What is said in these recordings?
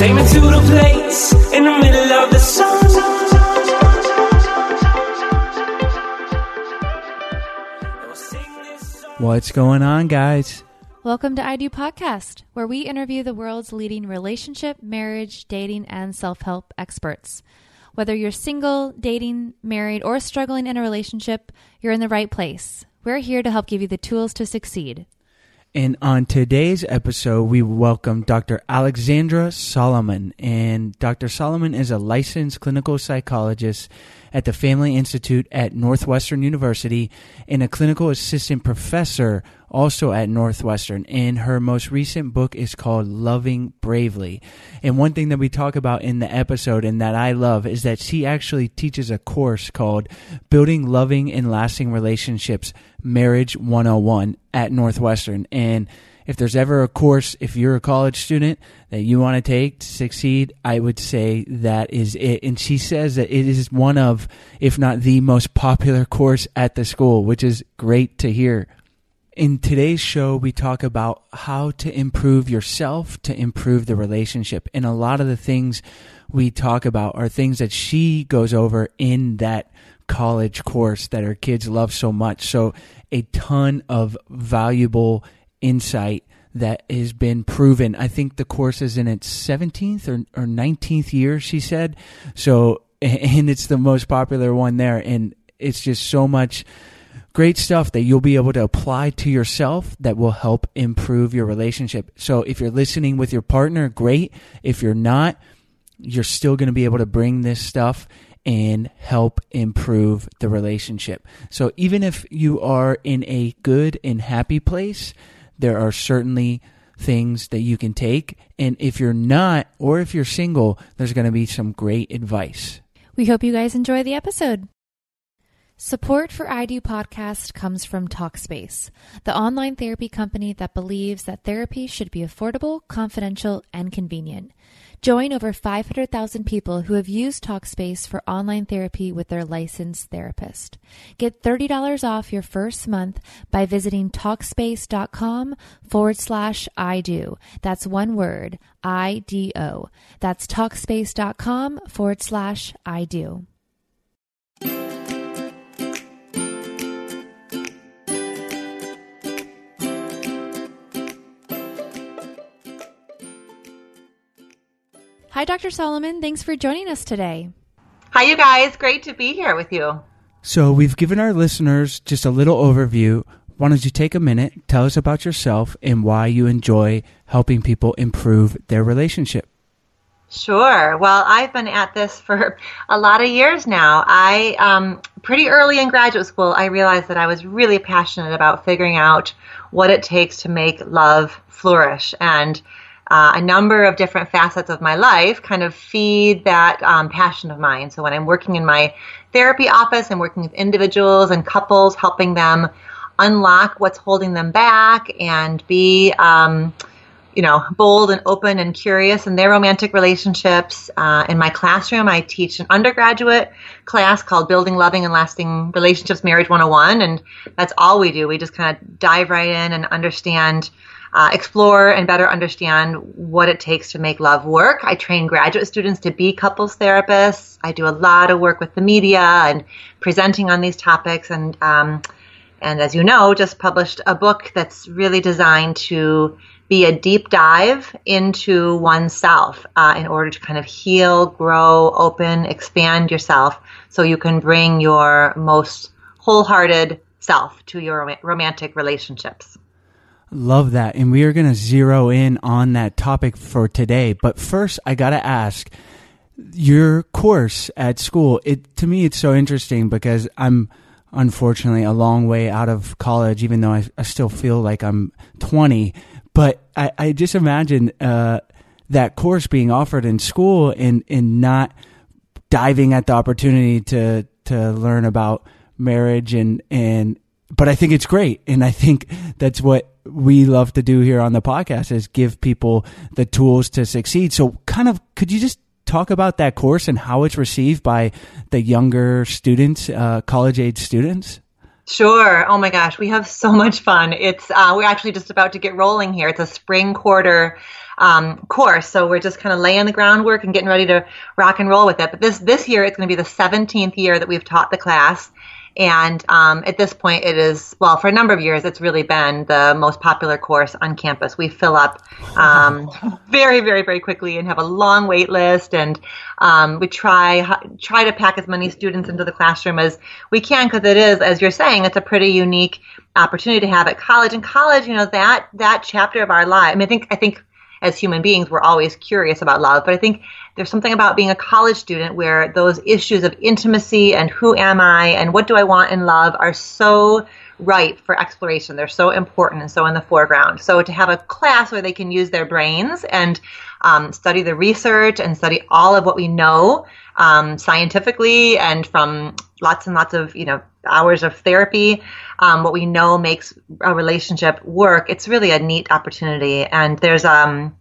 Take me to the place in the middle of the sun. What's going on, guys? Welcome to I Do Podcast, where we interview the world's leading relationship, marriage, dating, and self help experts. Whether you're single, dating, married, or struggling in a relationship, you're in the right place. We're here to help give you the tools to succeed. And on today's episode, we welcome Dr. Alexandra Solomon. And Dr. Solomon is a licensed clinical psychologist at the Family Institute at Northwestern University and a clinical assistant professor also at Northwestern. And her most recent book is called Loving Bravely. And one thing that we talk about in the episode and that I love is that she actually teaches a course called Building Loving and Lasting Relationships Marriage 101 at Northwestern. And if there's ever a course, if you're a college student that you want to take to succeed, I would say that is it. And she says that it is one of, if not the most popular course at the school, which is great to hear. In today's show, we talk about how to improve yourself to improve the relationship. And a lot of the things we talk about are things that she goes over in that college course that her kids love so much. So, a ton of valuable insight that has been proven. I think the course is in its 17th or, or 19th year, she said. So, and it's the most popular one there. And it's just so much great stuff that you'll be able to apply to yourself that will help improve your relationship. So if you're listening with your partner, great. If you're not, you're still going to be able to bring this stuff and help improve the relationship. So even if you are in a good and happy place, there are certainly things that you can take. And if you're not, or if you're single, there's going to be some great advice. We hope you guys enjoy the episode. Support for I Do Podcast comes from Talkspace, the online therapy company that believes that therapy should be affordable, confidential, and convenient. Join over 500,000 people who have used Talkspace for online therapy with their licensed therapist. Get $30 off your first month by visiting Talkspace.com forward slash I do. That's one word, I D O. That's Talkspace.com forward slash I do. Hi, Dr. Solomon. Thanks for joining us today. Hi, you guys. Great to be here with you. So, we've given our listeners just a little overview. Why don't you take a minute, tell us about yourself and why you enjoy helping people improve their relationship? Sure. Well, I've been at this for a lot of years now. I, um, pretty early in graduate school, I realized that I was really passionate about figuring out what it takes to make love flourish. And uh, a number of different facets of my life kind of feed that um, passion of mine. So when I'm working in my therapy office, I'm working with individuals and couples, helping them unlock what's holding them back and be, um, you know, bold and open and curious in their romantic relationships. Uh, in my classroom, I teach an undergraduate class called Building Loving and Lasting Relationships Marriage 101. And that's all we do. We just kind of dive right in and understand uh, explore and better understand what it takes to make love work. I train graduate students to be couples therapists. I do a lot of work with the media and presenting on these topics. And um, and as you know, just published a book that's really designed to be a deep dive into oneself uh, in order to kind of heal, grow, open, expand yourself, so you can bring your most wholehearted self to your romantic relationships. Love that. And we are going to zero in on that topic for today. But first, I got to ask your course at school. It to me, it's so interesting because I'm unfortunately a long way out of college, even though I, I still feel like I'm 20. But I, I just imagine uh, that course being offered in school and, and not diving at the opportunity to to learn about marriage and and but I think it's great. And I think that's what we love to do here on the podcast is give people the tools to succeed. So kind of, could you just talk about that course and how it's received by the younger students, uh, college age students? Sure. Oh my gosh, we have so much fun. It's uh, we're actually just about to get rolling here. It's a spring quarter um, course, so we're just kind of laying the groundwork and getting ready to rock and roll with it. But this this year, it's going to be the 17th year that we've taught the class, and um, at this point, it is, well, for a number of years, it's really been the most popular course on campus. We fill up um, very, very, very quickly and have a long wait list. And um, we try, try to pack as many students into the classroom as we can because it is, as you're saying, it's a pretty unique opportunity to have at college. And college, you know, that, that chapter of our life, I mean, I think, I think as human beings, we're always curious about love. But I think there's something about being a college student where those issues of intimacy and who am I and what do I want in love are so ripe for exploration. They're so important and so in the foreground. So to have a class where they can use their brains and um, study the research and study all of what we know um, scientifically and from lots and lots of you know hours of therapy, um, what we know makes a relationship work. It's really a neat opportunity. And there's um,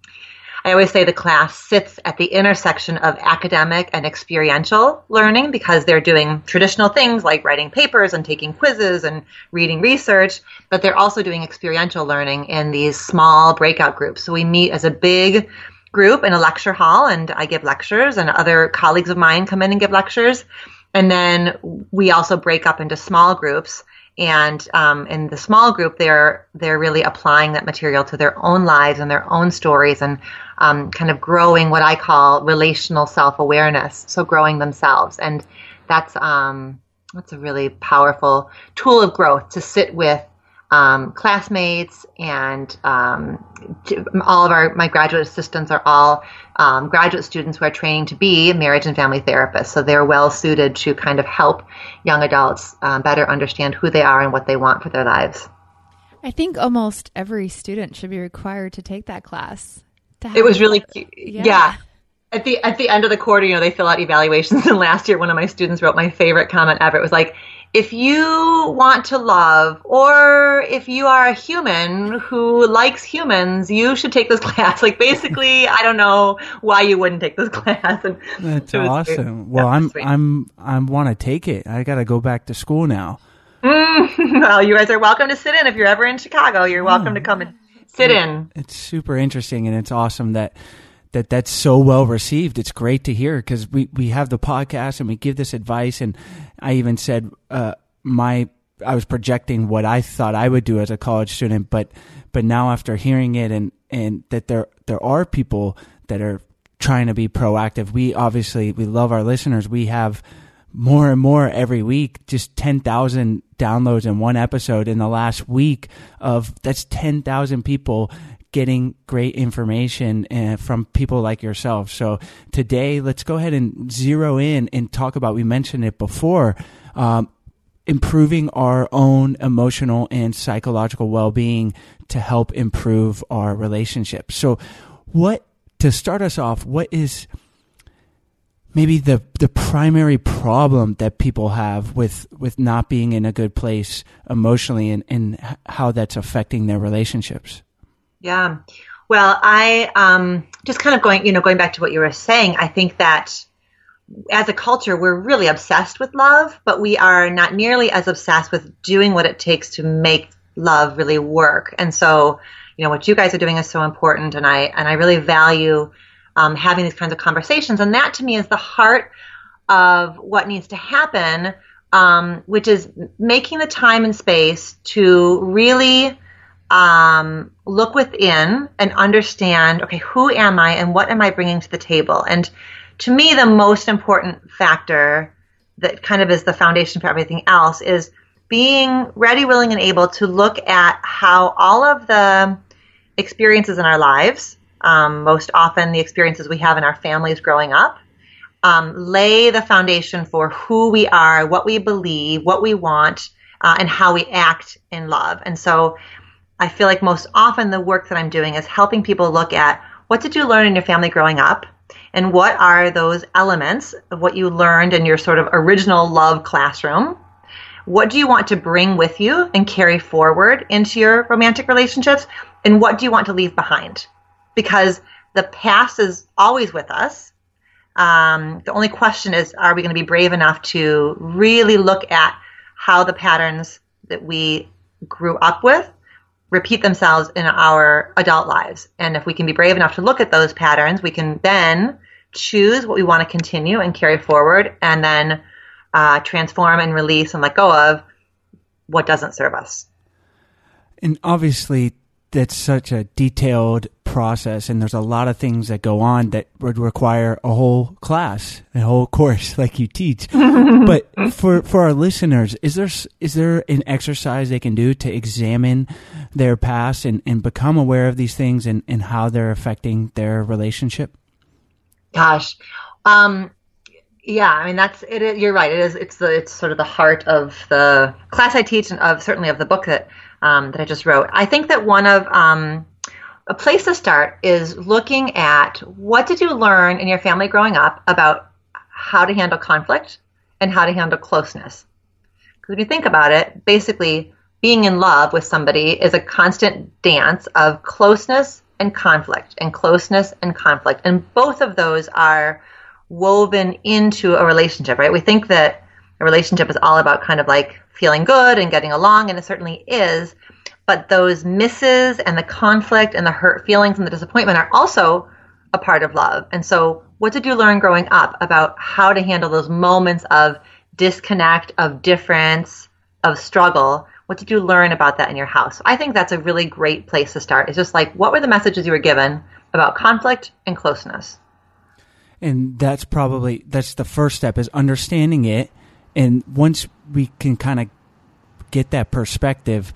I always say the class sits at the intersection of academic and experiential learning because they're doing traditional things like writing papers and taking quizzes and reading research, but they're also doing experiential learning in these small breakout groups. So we meet as a big group in a lecture hall and I give lectures and other colleagues of mine come in and give lectures. and then we also break up into small groups. And um, in the small group, they're they're really applying that material to their own lives and their own stories, and um, kind of growing what I call relational self awareness. So growing themselves, and that's um, that's a really powerful tool of growth to sit with um, classmates and um, all of our my graduate assistants are all um, graduate students who are training to be marriage and family therapists. So they're well suited to kind of help young adults uh, better understand who they are and what they want for their lives. I think almost every student should be required to take that class. It was really cute. Yeah. yeah. At the at the end of the quarter, you know, they fill out evaluations. And last year, one of my students wrote my favorite comment ever. It was like, if you want to love, or if you are a human who likes humans, you should take this class. Like basically, I don't know why you wouldn't take this class. And That's awesome. Well, I'm sweet. I'm I'm want to take it. I got to go back to school now. Mm, well, you guys are welcome to sit in if you're ever in Chicago. You're welcome to come and sit in. It's super interesting, and it's awesome that that that's so well received. It's great to hear because we, we have the podcast and we give this advice. And I even said, uh, my, I was projecting what I thought I would do as a college student, but, but now after hearing it and, and that there, there are people that are trying to be proactive. We obviously, we love our listeners. We have more and more every week, just 10,000 downloads in one episode in the last week of that's 10,000 people getting great information uh, from people like yourself. So today, let's go ahead and zero in and talk about. We mentioned it before. Um, improving our own emotional and psychological well-being to help improve our relationships. So what to start us off, what is maybe the the primary problem that people have with with not being in a good place emotionally and, and how that's affecting their relationships? Yeah. Well, I um, just kind of going, you know, going back to what you were saying, I think that as a culture, we're really obsessed with love, but we are not nearly as obsessed with doing what it takes to make love really work. And so, you know, what you guys are doing is so important, and I and I really value um, having these kinds of conversations. And that to me is the heart of what needs to happen, um, which is making the time and space to really um, look within and understand okay, who am I and what am I bringing to the table? And to me, the most important factor that kind of is the foundation for everything else is being ready, willing, and able to look at how all of the experiences in our lives, um, most often the experiences we have in our families growing up, um, lay the foundation for who we are, what we believe, what we want, uh, and how we act in love. And so I feel like most often the work that I'm doing is helping people look at what did you learn in your family growing up? And what are those elements of what you learned in your sort of original love classroom? What do you want to bring with you and carry forward into your romantic relationships? And what do you want to leave behind? Because the past is always with us. Um, the only question is are we going to be brave enough to really look at how the patterns that we grew up with repeat themselves in our adult lives. And if we can be brave enough to look at those patterns, we can then choose what we want to continue and carry forward and then uh, transform and release and let go of what doesn't serve us. And obviously, that's such a detailed process and there's a lot of things that go on that would require a whole class a whole course like you teach. But for for our listeners is there is there an exercise they can do to examine their past and, and become aware of these things and, and how they're affecting their relationship? Gosh. Um yeah i mean that's it you're right. It is it's the it's sort of the heart of the class i teach and of certainly of the book that um, that I just wrote. I think that one of um, a place to start is looking at what did you learn in your family growing up about how to handle conflict and how to handle closeness. Because when you think about it, basically being in love with somebody is a constant dance of closeness and conflict, and closeness and conflict, and both of those are woven into a relationship, right? We think that a relationship is all about kind of like feeling good and getting along, and it certainly is. But those misses and the conflict and the hurt feelings and the disappointment are also a part of love. And so, what did you learn growing up about how to handle those moments of disconnect, of difference, of struggle, what did you learn about that in your house? I think that's a really great place to start. It's just like, what were the messages you were given about conflict and closeness? And that's probably that's the first step is understanding it. And once we can kind of get that perspective,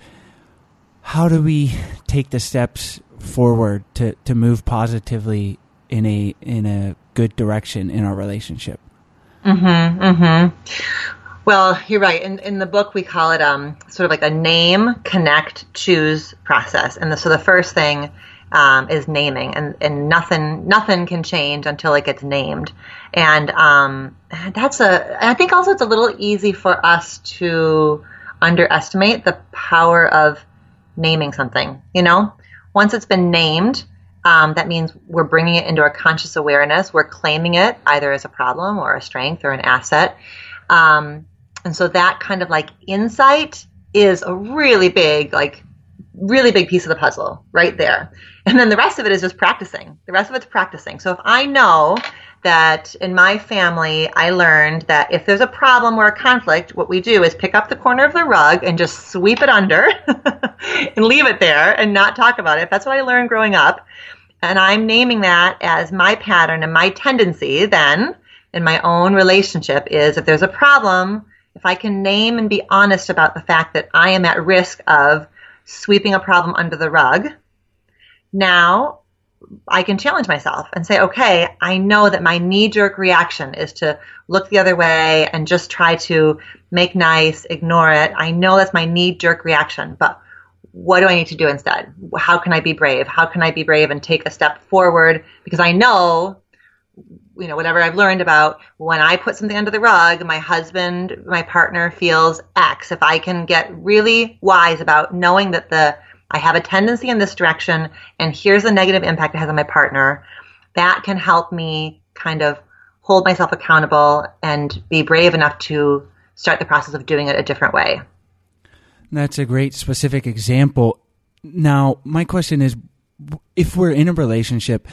how do we take the steps forward to, to move positively in a in a good direction in our relationship? Mm-hmm. Mm-hmm. Well, you're right. In in the book, we call it um, sort of like a name, connect, choose process. And the, so the first thing um, is naming, and, and nothing nothing can change until it gets named. And um, that's a. I think also it's a little easy for us to underestimate the power of naming something. You know, once it's been named, um, that means we're bringing it into our conscious awareness. We're claiming it either as a problem or a strength or an asset. Um, and so that kind of like insight is a really big, like, really big piece of the puzzle right there. And then the rest of it is just practicing. The rest of it's practicing. So if I know that in my family, I learned that if there's a problem or a conflict, what we do is pick up the corner of the rug and just sweep it under and leave it there and not talk about it. That's what I learned growing up. And I'm naming that as my pattern and my tendency then in my own relationship is if there's a problem, if I can name and be honest about the fact that I am at risk of sweeping a problem under the rug, now I can challenge myself and say, okay, I know that my knee jerk reaction is to look the other way and just try to make nice, ignore it. I know that's my knee jerk reaction, but what do I need to do instead? How can I be brave? How can I be brave and take a step forward? Because I know you know whatever I've learned about when I put something under the rug, my husband, my partner feels X. If I can get really wise about knowing that the I have a tendency in this direction and here's the negative impact it has on my partner, that can help me kind of hold myself accountable and be brave enough to start the process of doing it a different way. That's a great specific example. Now, my question is if we're in a relationship,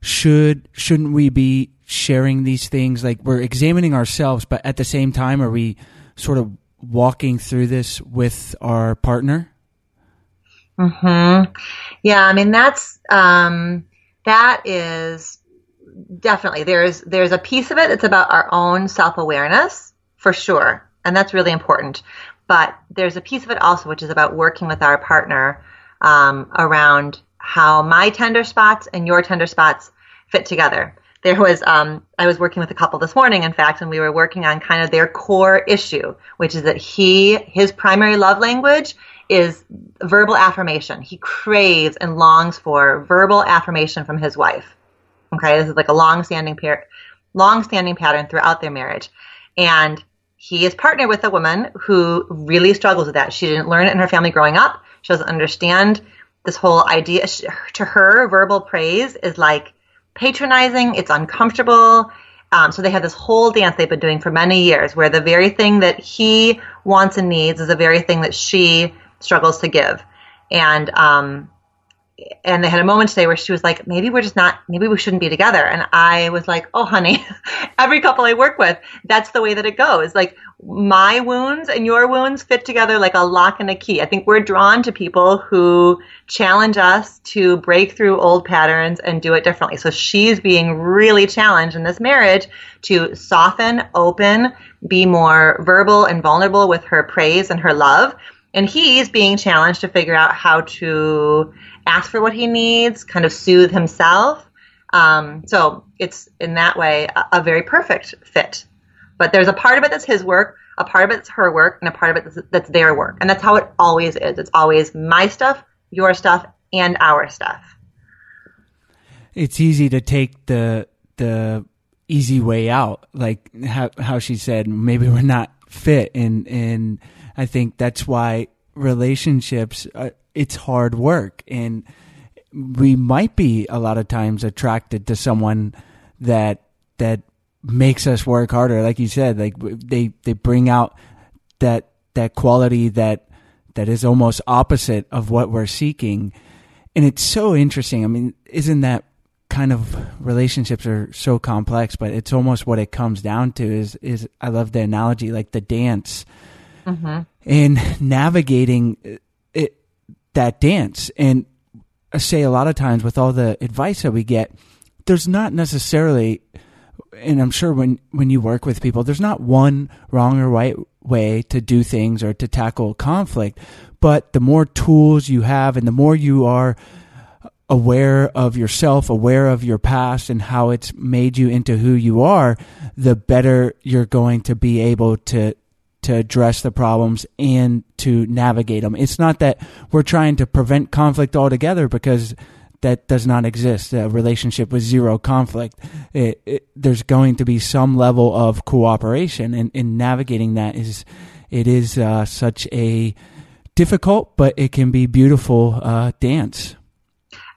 should shouldn't we be sharing these things? Like we're examining ourselves but at the same time are we sort of walking through this with our partner? Mhm yeah i mean that's um that is definitely there's there's a piece of it that's about our own self-awareness for sure and that's really important. But there's a piece of it also which is about working with our partner um, around how my tender spots and your tender spots fit together. There was, um, I was working with a couple this morning, in fact, and we were working on kind of their core issue, which is that he, his primary love language is verbal affirmation. He craves and longs for verbal affirmation from his wife. Okay, this is like a long-standing pair, long-standing pattern throughout their marriage, and he is partnered with a woman who really struggles with that. She didn't learn it in her family growing up. She doesn't understand this whole idea. To her, verbal praise is like patronizing, it's uncomfortable. Um, so they have this whole dance they've been doing for many years where the very thing that he wants and needs is the very thing that she struggles to give. And um, and they had a moment today where she was like, maybe we're just not, maybe we shouldn't be together. And I was like, oh, honey, every couple I work with, that's the way that it goes. Like my wounds and your wounds fit together like a lock and a key. I think we're drawn to people who challenge us to break through old patterns and do it differently. So she's being really challenged in this marriage to soften, open, be more verbal and vulnerable with her praise and her love. And he's being challenged to figure out how to ask for what he needs, kind of soothe himself. Um, so it's in that way a, a, very perfect fit. But there's a part of it that's his work, a part of it's her work, and a part of it that's, that's their work. And that's how it always is. It's always my stuff, your stuff, and our stuff. It's easy to take the the easy way out, like how, how she said, maybe we're not fit, and and I think that's why relationships. Uh, it's hard work. And we might be a lot of times attracted to someone that that makes us work harder. Like you said like they they bring out that that quality that that is almost opposite of what we're seeking. And it's so interesting. I mean isn't that kind of relationships are so complex, but it's almost what it comes down to is is I love the analogy like the dance mm-hmm. and navigating it that dance and I say a lot of times with all the advice that we get, there's not necessarily and I'm sure when when you work with people, there's not one wrong or right way to do things or to tackle conflict, but the more tools you have and the more you are aware of yourself, aware of your past and how it's made you into who you are, the better you're going to be able to to address the problems and to navigate them. It's not that we're trying to prevent conflict altogether because that does not exist. A relationship with zero conflict. It, it, there's going to be some level of cooperation, and, and navigating that is it is uh, such a difficult, but it can be beautiful uh, dance.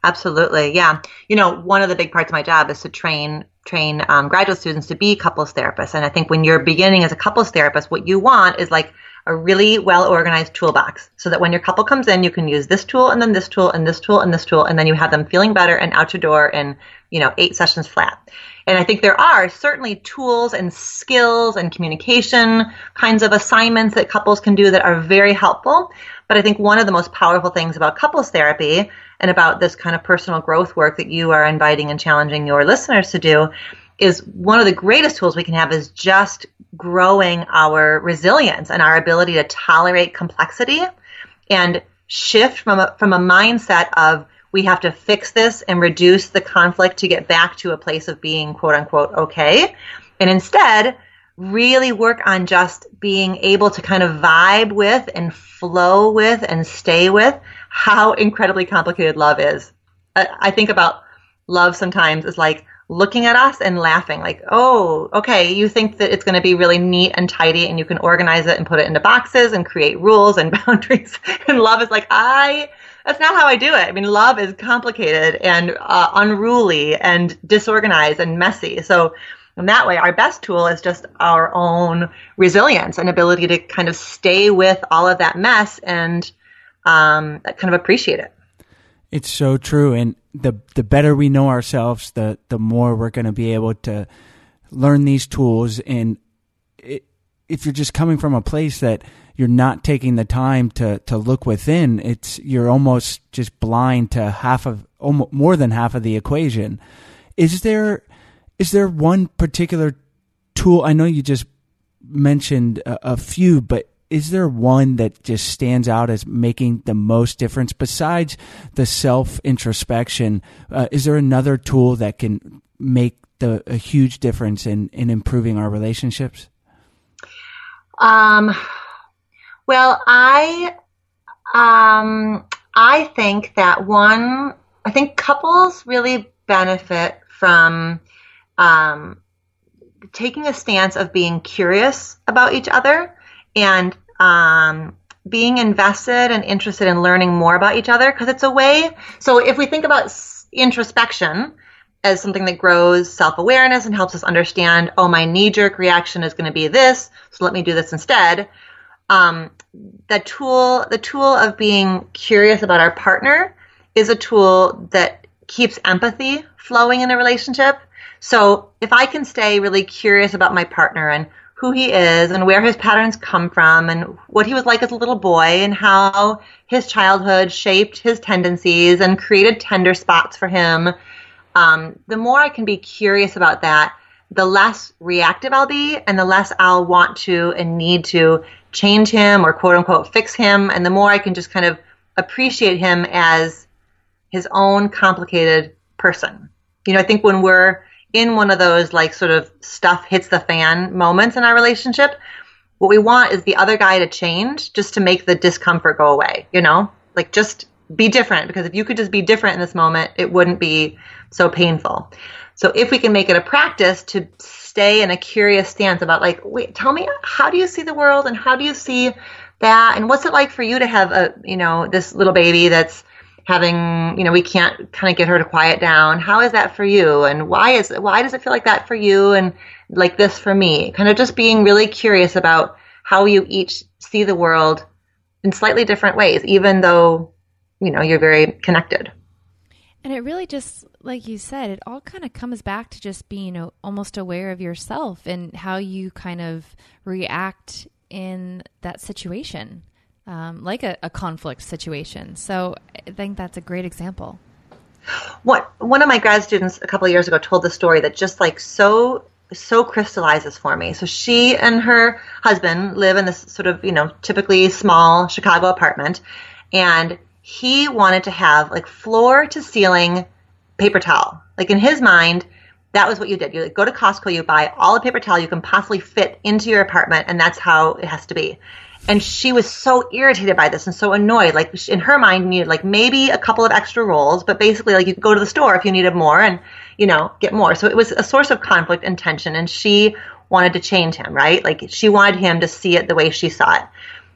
Absolutely, yeah. You know, one of the big parts of my job is to train train um, graduate students to be couples therapists, and I think when you're beginning as a couples therapist, what you want is like a really well organized toolbox so that when your couple comes in, you can use this tool and then this tool and this tool and this tool, and then you have them feeling better and out your door in you know eight sessions flat. And I think there are certainly tools and skills and communication kinds of assignments that couples can do that are very helpful. But I think one of the most powerful things about couples therapy and about this kind of personal growth work that you are inviting and challenging your listeners to do is one of the greatest tools we can have is just growing our resilience and our ability to tolerate complexity and shift from a, from a mindset of we have to fix this and reduce the conflict to get back to a place of being quote unquote okay. And instead really work on just being able to kind of vibe with and flow with and stay with how incredibly complicated love is. I think about love sometimes as like looking at us and laughing, like, oh, okay, you think that it's going to be really neat and tidy and you can organize it and put it into boxes and create rules and boundaries. and love is like, I, that's not how I do it. I mean, love is complicated and uh, unruly and disorganized and messy. So, in that way, our best tool is just our own resilience and ability to kind of stay with all of that mess and um, kind of appreciate it. It's so true, and the the better we know ourselves, the the more we're going to be able to learn these tools. And it, if you're just coming from a place that you're not taking the time to to look within, it's you're almost just blind to half of almost more than half of the equation. Is there is there one particular tool? I know you just mentioned a, a few, but is there one that just stands out as making the most difference besides the self introspection? Uh, is there another tool that can make the a huge difference in in improving our relationships? Um, well, I um, I think that one. I think couples really benefit from um, taking a stance of being curious about each other and um, being invested and interested in learning more about each other because it's a way. So if we think about introspection as something that grows self-awareness and helps us understand, oh, my knee-jerk reaction is going to be this, so let me do this instead. Um, the tool, the tool of being curious about our partner, is a tool that keeps empathy flowing in a relationship. So if I can stay really curious about my partner and who he is and where his patterns come from and what he was like as a little boy and how his childhood shaped his tendencies and created tender spots for him. Um, the more I can be curious about that, the less reactive I'll be and the less I'll want to and need to change him or quote unquote fix him. And the more I can just kind of appreciate him as his own complicated person. You know, I think when we're in one of those like sort of stuff hits the fan moments in our relationship, what we want is the other guy to change just to make the discomfort go away, you know? Like just be different because if you could just be different in this moment, it wouldn't be so painful. So if we can make it a practice to stay in a curious stance about like, wait, tell me how do you see the world and how do you see that and what's it like for you to have a, you know, this little baby that's having you know we can't kind of get her to quiet down. How is that for you? And why is why does it feel like that for you and like this for me? Kind of just being really curious about how you each see the world in slightly different ways even though you know you're very connected. And it really just, like you said, it all kind of comes back to just being almost aware of yourself and how you kind of react in that situation, um, like a, a conflict situation. So I think that's a great example. What one of my grad students a couple of years ago told the story that just like so so crystallizes for me. So she and her husband live in this sort of, you know, typically small Chicago apartment and he wanted to have like floor to ceiling paper towel. Like in his mind, that was what you did. You like, go to Costco, you buy all the paper towel you can possibly fit into your apartment, and that's how it has to be. And she was so irritated by this and so annoyed. Like in her mind, needed like maybe a couple of extra rolls, but basically, like you could go to the store if you needed more and you know get more. So it was a source of conflict and tension. And she wanted to change him, right? Like she wanted him to see it the way she saw it.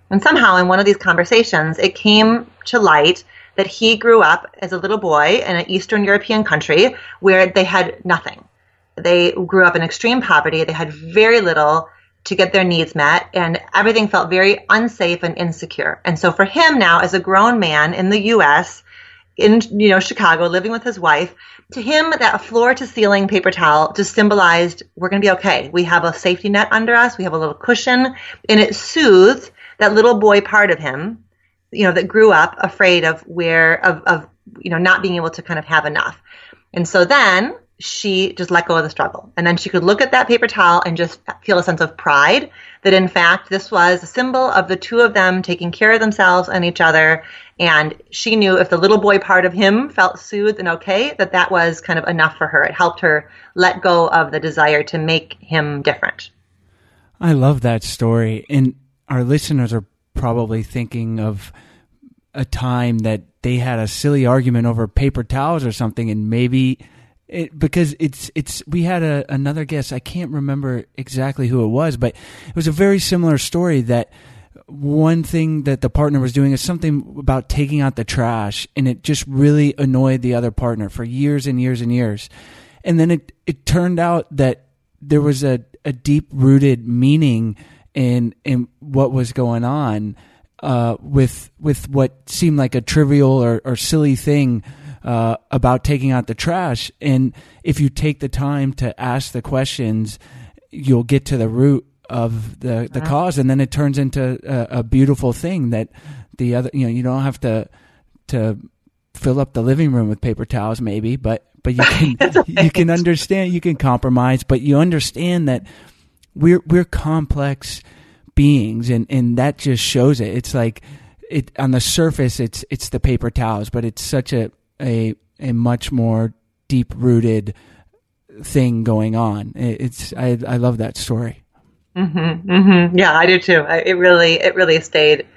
And somehow, in one of these conversations, it came to light that he grew up as a little boy in an Eastern European country where they had nothing. They grew up in extreme poverty. They had very little to get their needs met, and everything felt very unsafe and insecure. And so, for him now, as a grown man in the U.S., in you know Chicago, living with his wife, to him that floor to ceiling paper towel just symbolized we're going to be okay. We have a safety net under us. We have a little cushion, and it soothed that little boy part of him, you know, that grew up afraid of where of of you know not being able to kind of have enough. And so then she just let go of the struggle. And then she could look at that paper towel and just feel a sense of pride that in fact this was a symbol of the two of them taking care of themselves and each other. And she knew if the little boy part of him felt soothed and okay, that that was kind of enough for her. It helped her let go of the desire to make him different. I love that story. And our listeners are probably thinking of a time that they had a silly argument over paper towels or something and maybe it, because it's it's we had a, another guest I can't remember exactly who it was but it was a very similar story that one thing that the partner was doing is something about taking out the trash and it just really annoyed the other partner for years and years and years. And then it it turned out that there was a, a deep rooted meaning in in what was going on uh, with with what seemed like a trivial or, or silly thing uh, about taking out the trash. And if you take the time to ask the questions, you'll get to the root of the the cause, and then it turns into a, a beautiful thing that the other you know you don't have to to fill up the living room with paper towels maybe but but you can you can understand you can compromise but you understand that we're we're complex beings and and that just shows it. It's like it on the surface it's it's the paper towels but it's such a a a much more deep rooted thing going on. It's i i love that story. Mm-hmm, mm-hmm. yeah i do too. I, it really it really stayed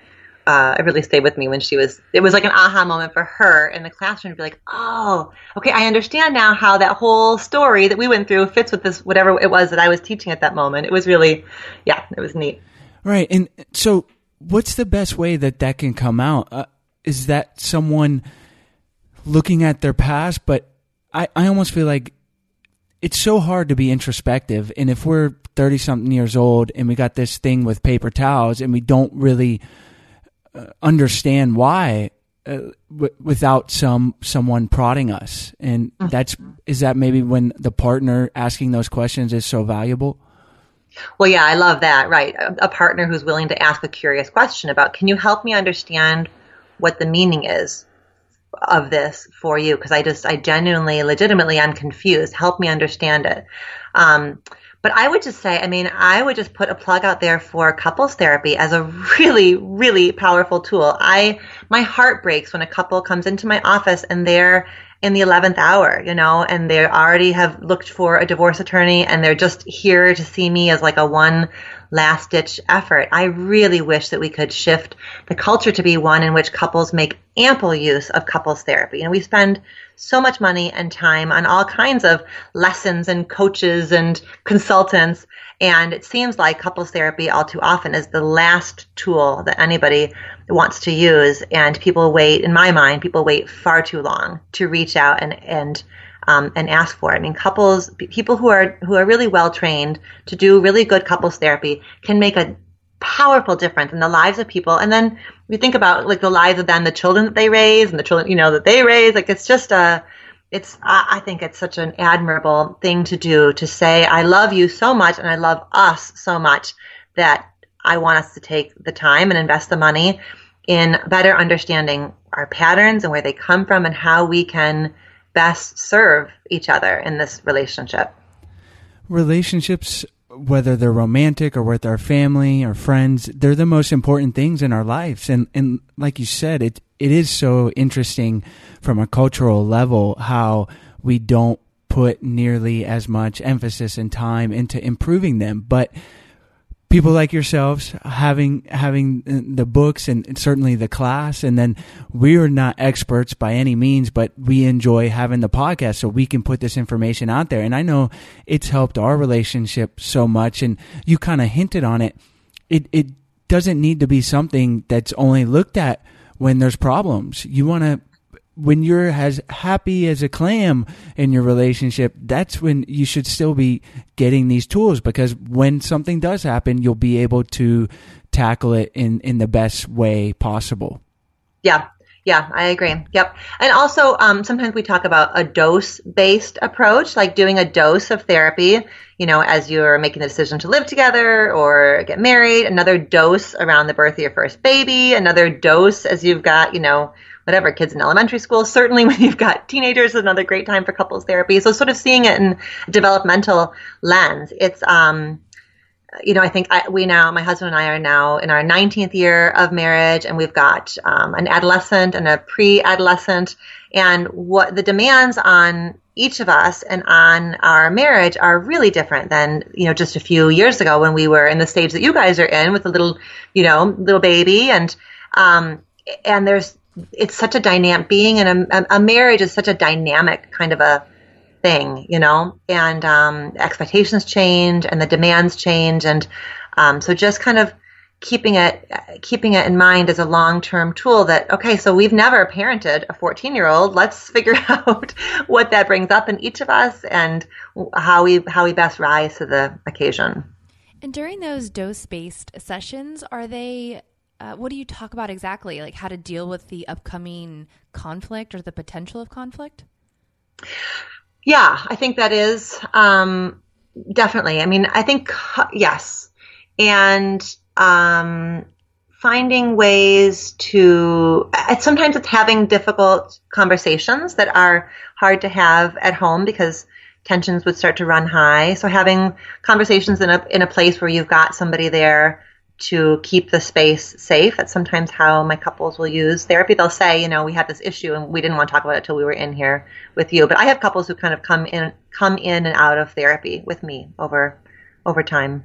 uh, it really stayed with me when she was it was like an aha moment for her in the classroom to be like oh okay i understand now how that whole story that we went through fits with this whatever it was that i was teaching at that moment. It was really yeah it was neat. Right and so what's the best way that that can come out? Uh, is that someone looking at their past but i i almost feel like it's so hard to be introspective and if we're 30 something years old and we got this thing with paper towels and we don't really uh, understand why uh, w- without some someone prodding us and Mm-hmm. that's is that maybe when the partner asking those questions is so valuable Well, yeah, I love that. Right. A, a partner who's willing to ask a curious question about, can you help me understand what the meaning is of this for you? Because I just, I genuinely, legitimately, I'm confused. Help me understand it. Um, but I would just say, I mean, I would just put a plug out there for couples therapy as a really, really powerful tool. I, my heart breaks when a couple comes into my office and they're in the 11th hour, you know, and they already have looked for a divorce attorney and they're just here to see me as like a one last ditch effort. I really wish that we could shift the culture to be one in which couples make ample use of couples therapy. And we spend so much money and time on all kinds of lessons and coaches and consultants. And it seems like couples therapy all too often is the last tool that anybody wants to use. And people wait, in my mind, people wait far too long to reach out and, and, um, and ask for it. I mean, couples, people who are, who are really well trained to do really good couples therapy can make a powerful difference in the lives of people. And then we think about like the lives of them, the children that they raise and the children, you know, that they raise. Like it's just a, it's, I think it's such an admirable thing to do to say, I love you so much and I love us so much that I want us to take the time and invest the money in better understanding our patterns and where they come from and how we can best serve each other in this relationship. Relationships whether they're romantic or with our family or friends, they're the most important things in our lives. And and like you said, it it is so interesting from a cultural level how we don't put nearly as much emphasis and time into improving them. But people like yourselves having having the books and certainly the class. And then we are not experts by any means but we enjoy having the podcast so we can put this information out there. And i know it's helped our relationship so much and you kind of hinted on it. It it doesn't need to be something that's only looked at when there's problems. You want to when you're as happy as a clam in your relationship, that's when you should still be getting these tools because when something does happen, you'll be able to tackle it in, in the best way possible. Yeah. Yeah, I agree. Yep. And also, um, sometimes we talk about a dose based approach, like doing a dose of therapy, you know, as you're making the decision to live together or get married, another dose around the birth of your first baby, another dose as you've got, you know, whatever kids in elementary school. Certainly, when you've got teenagers, another great time for couples therapy. So, sort of seeing it in developmental lens. It's, um, you know, I think I, we now, my husband and I are now in our 19th year of marriage, and we've got um, an adolescent and a pre-adolescent, and what the demands on each of us and on our marriage are really different than you know just a few years ago when we were in the stage that you guys are in with a little you know little baby and um, and there's it's such a dynamic being and a, a, marriage is such a dynamic kind of a thing, you know, and um, expectations change and the demands change, and um, so just kind of keeping it keeping it in mind as a long term tool that okay, so we've never parented a 14 year old. Let's figure out what that brings up in each of us and how we how we best rise to the occasion. And during those dose based sessions, are they uh, what do you talk about exactly? Like how to deal with the upcoming conflict or the potential of conflict? Yeah, I think that is um, definitely. I mean, I think yes, and um, finding ways to. Sometimes it's having difficult conversations that are hard to have at home because tensions would start to run high. So having conversations in a in a place where you've got somebody there to keep the space safe. That's sometimes how my couples will use therapy. They'll say, you know, we had this issue and we didn't want to talk about it until we were in here with you. But I have couples who kind of come in come in and out of therapy with me over over time.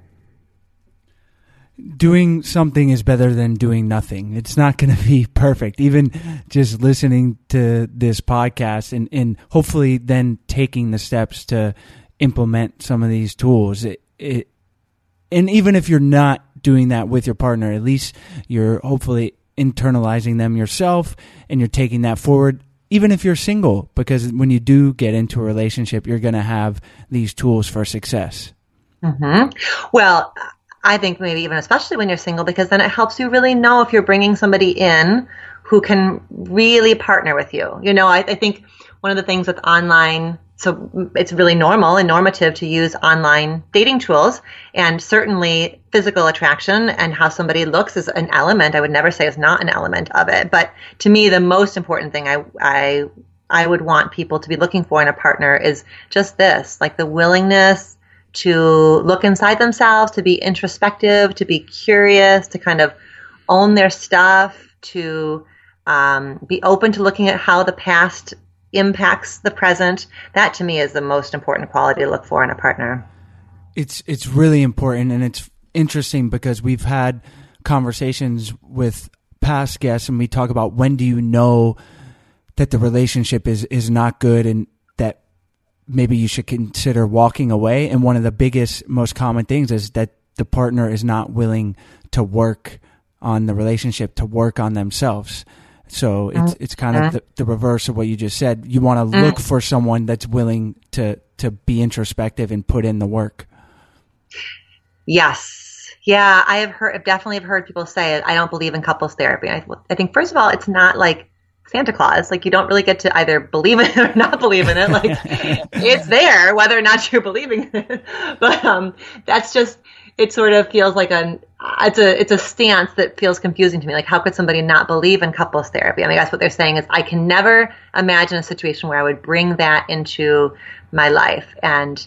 Doing something is better than doing nothing. It's not going to be perfect. Even just listening to this podcast and, and hopefully then taking the steps to implement some of these tools. It, it, and even if you're not doing that with your partner. At least you're hopefully internalizing them yourself and you're taking that forward even if you're single because when you do get into a relationship you're going to have these tools for success mm-hmm. well i think maybe even especially when you're single because then it helps you really know if you're bringing somebody in who can really partner with you you know i, I think one of the things with online so it's really normal and normative to use online dating tools. And certainly physical attraction and how somebody looks is an element. I would never say is not an element of it. But to me the most important thing i i i would want people to be looking for in a partner is just this like the willingness to look inside themselves to be introspective to be curious to kind of own their stuff to um, be open to looking at how the past impacts the present. That to me is the most important quality to look for in a partner. It's it's really important and it's interesting because we've had conversations with past guests and we talk about when do you know that the relationship is is not good and that maybe you should consider walking away and one of the biggest most common things is that the partner is not willing to work on the relationship to work on themselves so it's it's kind of the, the, reverse of what you just said. You want to mm. look for someone that's willing to to be introspective and put in the work. Yes, Yeah, I have heard, definitely have heard people say it. I don't believe in couples therapy. I, I think first of all, it's not like Santa Claus. Like you don't really get to either believe in it or not believe in it. Like it's there, whether or not you're believing in it. But um, that's just it. Sort of feels like an it's a it's a stance that feels confusing to me. Like how could somebody not believe in couples therapy? I mean, that's what they're saying is I can never imagine a situation where I would bring that into my life and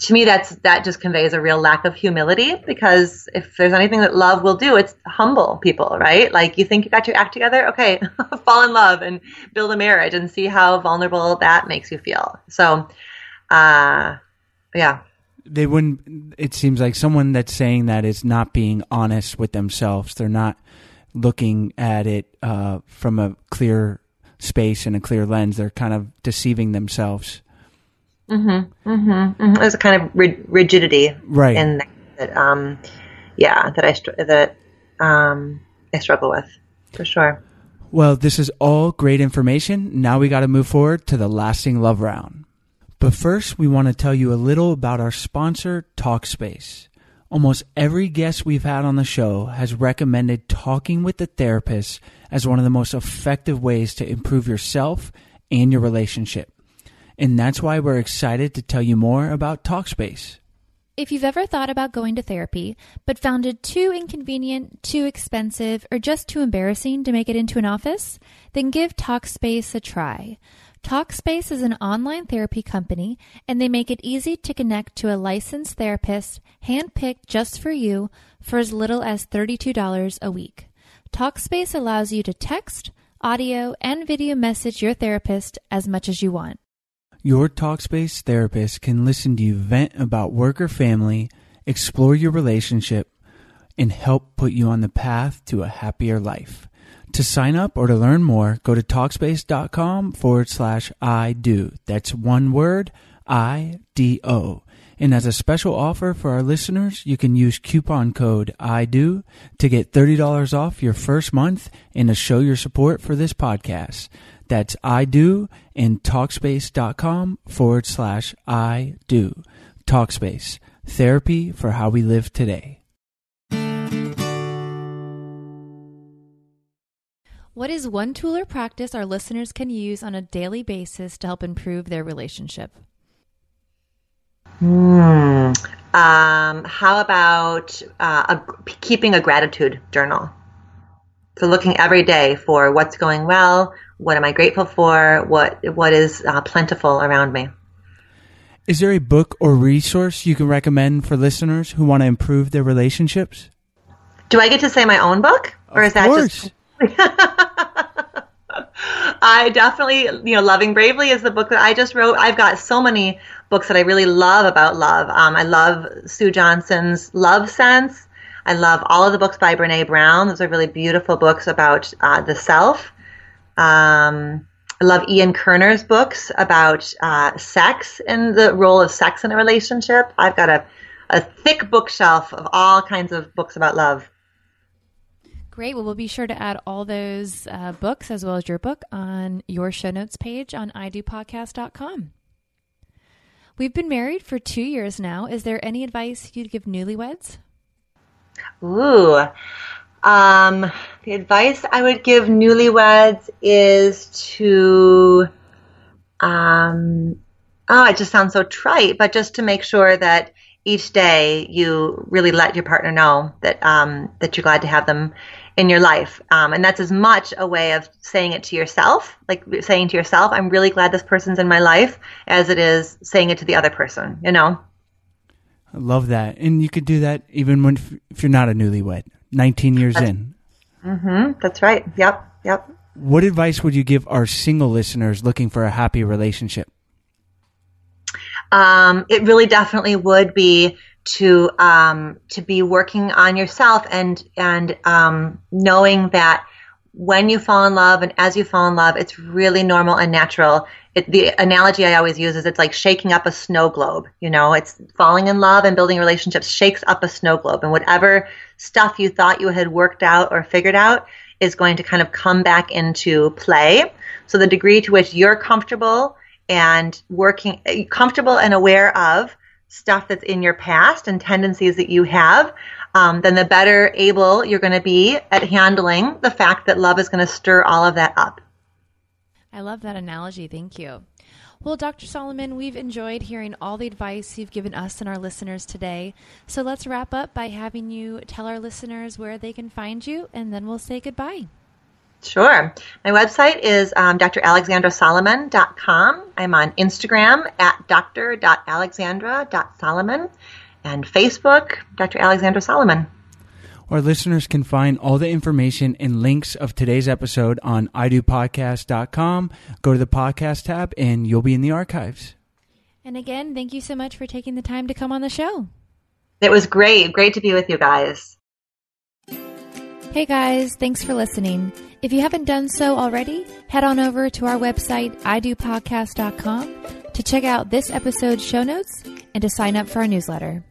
to me that's that just conveys a real lack of humility because if there's anything that love will do it's humble people right like you think you got your act together okay fall in love and build a marriage and see how vulnerable that makes you feel so uh yeah they wouldn't it seems like someone that's saying that is not being honest with themselves they're not looking at it uh, from a clear space and a clear lens they're kind of deceiving themselves Mm-hmm. Mm-hmm. mm-hmm. There's a kind of rigidity, right? In that, um, yeah, that I str- that um, I struggle with for sure. Well, this is all great information. Now we got to move forward to the lasting love round. But first, we want to tell you a little about our sponsor, Talkspace. Almost every guest we've had on the show has recommended talking with the therapist as one of the most effective ways to improve yourself and your relationship. And that's why we're excited to tell you more about Talkspace. If you've ever thought about going to therapy, but found it too inconvenient, too expensive, or just too embarrassing to make it into an office, then give Talkspace a try. Talkspace is an online therapy company, and they make it easy to connect to a licensed therapist handpicked just for you for as little as $32 a week. Talkspace allows you to text, audio, and video message your therapist as much as you want. Your Talkspace therapist can listen to you vent about work or family, explore your relationship, and help put you on the path to a happier life. To sign up or to learn more, go to Talkspace.com forward slash I do. That's one word, I D O. And as a special offer for our listeners, you can use coupon code I do to get $30 off your first month and to show your support for this podcast. That's I do in Talkspace.com forward slash I do. Talkspace, therapy for how we live today. What is one tool or practice our listeners can use on a daily basis to help improve their relationship? Hmm. Um, how about uh, a, keeping a gratitude journal? So looking every day for what's going well, what am I grateful for, what what is uh, plentiful around me. Is there a book or resource you can recommend for listeners who want to improve their relationships? Do I get to say my own book, or of is that course. just? I definitely, you know, Loving Bravely is the book that I just wrote. I've got so many books that I really love about love. Um, I love Sue Johnson's Love Sense. I love all of the books by Brene Brown. Those are really beautiful books about uh, the self. Um, I love Ian Kerner's books about uh, sex and the role of sex in a relationship. I've got a, a thick bookshelf of all kinds of books about love. Great. Well, we'll be sure to add all those uh, books as well as your book on your show notes page on idopodcast.com. We've been married for two years now. Is there any advice you'd give newlyweds? Ooh. Um, the advice I would give newlyweds is to, um, oh, it just sounds so trite, but just to make sure that each day you really let your partner know that um, that you're glad to have them in your life, um, and that's as much a way of saying it to yourself, like saying to yourself, "I'm really glad this person's in my life," as it is saying it to the other person. You know. I love that, and you could do that even when if you're not a newlywed. 19 years that's, in. Mm-hmm. That's right. Yep. Yep. What advice would you give our single listeners looking for a happy relationship? Um, it really definitely would be to um, to be working on yourself and and um, knowing that when you fall in love and as you fall in love, it's really normal and natural. It, the analogy I always use is it's like shaking up a snow globe. You know, it's falling in love and building relationships shakes up a snow globe, and whatever stuff you thought you had worked out or figured out is going to kind of come back into play. So the degree to which you're comfortable and working, comfortable and aware of stuff that's in your past and tendencies that you have, um, then the better able you're going to be at handling the fact that love is going to stir all of that up. I love that analogy. Thank you. Well, Dr. Solomon, we've enjoyed hearing all the advice you've given us and our listeners today. So let's wrap up by having you tell our listeners where they can find you, and then we'll say goodbye. Sure. My website is um, dralexandrasolomon.com. I'm on Instagram at dr.alexandra.solomon and Facebook, Dr. Alexandra Solomon. Our listeners can find all the information and links of today's episode on idopodcast.com. Go to the podcast tab and you'll be in the archives. And again, thank you so much for taking the time to come on the show. It was great. Great to be with you guys. Hey guys, thanks for listening. If you haven't done so already, head on over to our website, idopodcast.com, to check out this episode's show notes and to sign up for our newsletter.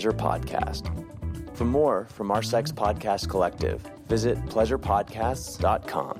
Pleasure podcast. For more from our Sex Podcast Collective, visit pleasurepodcasts.com.